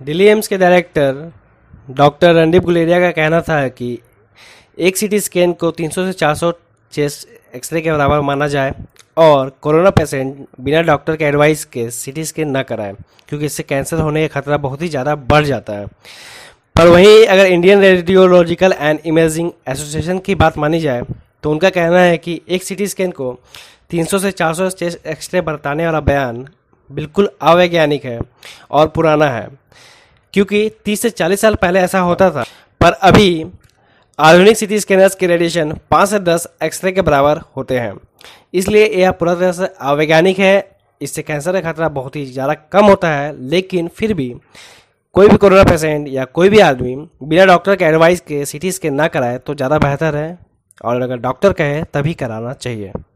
Delhi AIIMS के director doctor Randeep Guleria का कहना था कि एक सीटी स्कैन को 300 से 400 चेस्ट एक्सरे के बराबर माना जाए और कोरोना पेशेंट बिना डॉक्टर के एडवाइस के सीटी स्कैन न कराएँ, क्योंकि इससे कैंसर होने का खतरा बहुत ही ज़्यादा बढ़ जाता है। पर वहीं अगर Indian radiological and imaging association की बात मानी जाए तो उनका कहना है कि एक सीटी स्कैन को 300 से 400 चेस्ट एक्सरे बरताने वाला बयान बिल्कुल अवैज्ञानिक है और पुराना है। क्योंकि 30 से 40 साल पहले ऐसा होता था, पर अभी आधुनिक सिटी स्कैनर्स के रेडिएशन 5 से 10 एक्सरे के बराबर होते हैं। इसलिए यह पूरा तरह से अवैज्ञानिक है। इससे कैंसर का खतरा बहुत ही ज़्यादा कम होता है, लेकिन फिर भी कोई भी कोरोना पेशेंट या कोई भी आदमी बिना डॉक्टर के एडवाइस के सिटी स्कैन ना कराए तो ज़्यादा बेहतर है। और अगर डॉक्टर कहे तभी कराना चाहिए।